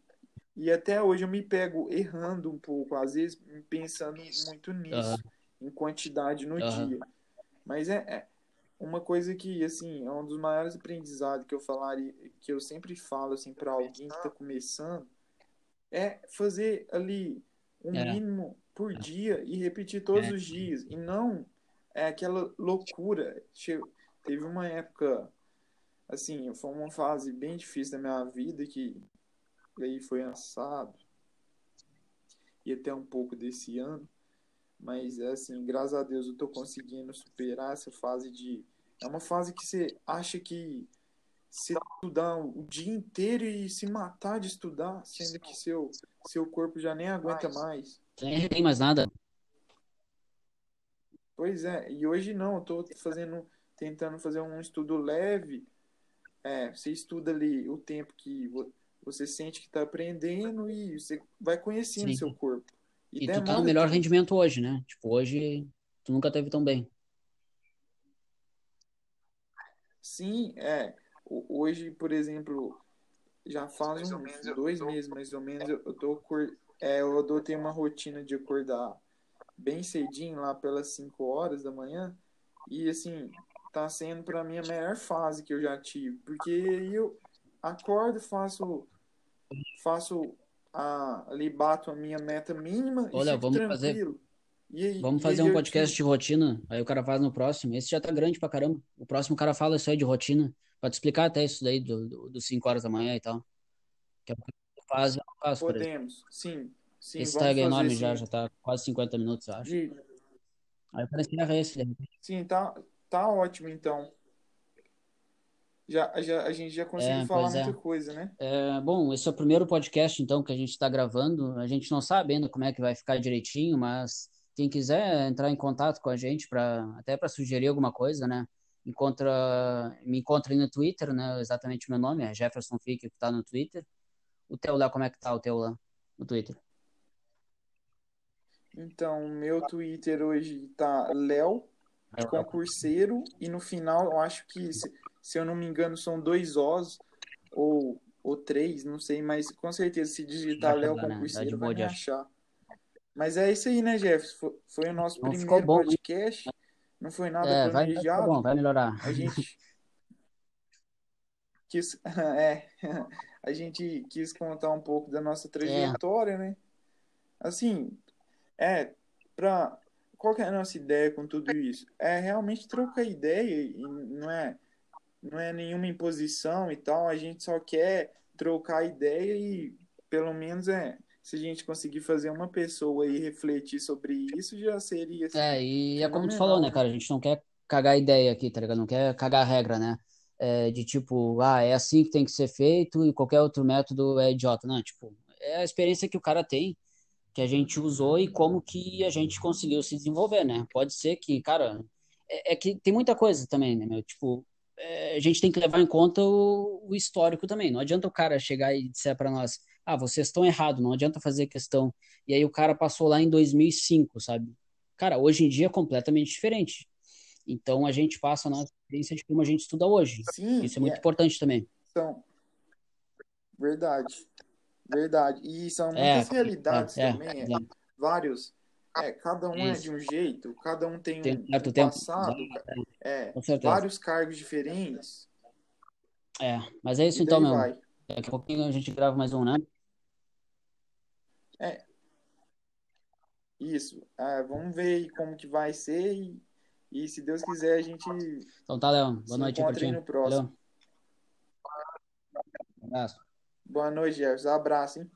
E até hoje eu me pego errando um pouco, às vezes pensando muito nisso, aham, em quantidade no aham, dia. Mas é, é uma coisa que, assim, é um dos maiores aprendizados que eu falaria, que eu sempre falo, assim, para alguém que está começando, é fazer ali um é, mínimo por dia e repetir todos é, os dias. E não é aquela loucura. Teve uma época, assim, foi uma fase bem difícil da minha vida que aí foi assado e até um pouco desse ano. Mas, assim, graças a Deus eu tô conseguindo superar essa fase de. É uma fase que você acha que se estudar o dia inteiro e se matar de estudar, sendo que seu, seu corpo já nem aguenta mais. nem tem mais nada. Pois é, e hoje não, eu tô fazendo, tentando fazer um estudo leve. É, você estuda ali o tempo que você sente que está aprendendo e você vai conhecendo Sim. seu corpo. E E tu tá no melhor tempo. rendimento hoje, né? Tipo, hoje tu nunca teve tão bem. Sim, é. Hoje, por exemplo, já faz uns dois meses mais ou menos, eu tô, é, eu adotei uma rotina de acordar bem cedinho, lá pelas 5 horas da manhã, e assim, tá sendo pra mim a melhor fase que eu já tive, porque eu acordo, faço, faço a, ali bato a minha meta mínima e Olha, fico vamos fazer, tranquilo. E aí, vamos e fazer um podcast de rotina, aí o cara faz no próximo. Esse já tá grande pra caramba. O próximo cara fala isso aí de rotina, pra te explicar até isso daí do, do, dos 5 horas da manhã e tal. Que é que faz, eu faço. Podemos, sim, sim, Esse tá fazer enorme já, sim. já tá quase 50 minutos, eu acho. De, Aí cara encerra esse, sim, tá, tá ótimo então. Já, já, a gente já conseguiu É, falar é. muita coisa, né? É, bom, esse é o primeiro podcast, então, que a gente está gravando. A gente não sabe ainda como é que vai ficar direitinho, mas quem quiser entrar em contato com a gente, pra, até para sugerir alguma coisa, né? Encontra, me encontra aí no Twitter, né? Exatamente o meu nome é Jefferson Fick, que está no Twitter. O teu lá, como é que tá o teu lá no Twitter? Então, meu Twitter hoje tá Léo concurseiro e no final eu acho que, se, eu não me engano, são dois Os ou, ou três, não sei, mas com certeza se digitar Léo chegar, né? Concurseiro boa vai me achar. Mas é isso aí, né, Jeff? Foi, o nosso Não primeiro bom, podcast. Não foi nada É, vai, vai planejado. bom, vai melhorar. A gente quis, é, a gente quis contar um pouco da nossa É, trajetória, né? Assim, é, pra, qual é a nossa ideia com tudo isso? É realmente trocar ideia e não é, não é nenhuma imposição e tal, a gente só quer trocar ideia e pelo menos é, se a gente conseguir fazer uma pessoa aí refletir sobre isso, já seria assim, É, e é como tu falou, né, cara? A gente não quer cagar ideia aqui, tá ligado? Não quer cagar regra, né? É, de tipo, ah, é assim que tem que ser feito e qualquer outro método é idiota. Não, tipo, é a experiência que o cara tem, que a gente usou e como que a gente conseguiu se desenvolver, né? Pode ser que, cara, é, é que tem muita coisa também, né, meu? Tipo, a gente tem que levar em conta o, o histórico também. Não adianta o cara chegar e disser pra nós, ah, vocês estão errados, não adianta fazer questão. E aí o cara passou lá em 2005, sabe? Cara, hoje em dia é completamente diferente. Então a gente passa a nossa experiência de como a gente estuda hoje. Sim, Isso é muito é, importante também. são, verdade, verdade. E são É, muitas realidades é, é, também, é, é. vários, é, cada um é de Isso. um jeito, cada um tem Tem um certo um tempo. passado, é, vários cargos diferentes, É, mas é isso então, meu. vai. Daqui a pouquinho a gente grava mais um, né? É, isso. É, vamos ver como que vai ser e, e se Deus quiser a gente Então tá, Léo. Boa noite pra ti. no próximo. Valeu. Um abraço. Boa noite, Jefferson. Abraço, hein?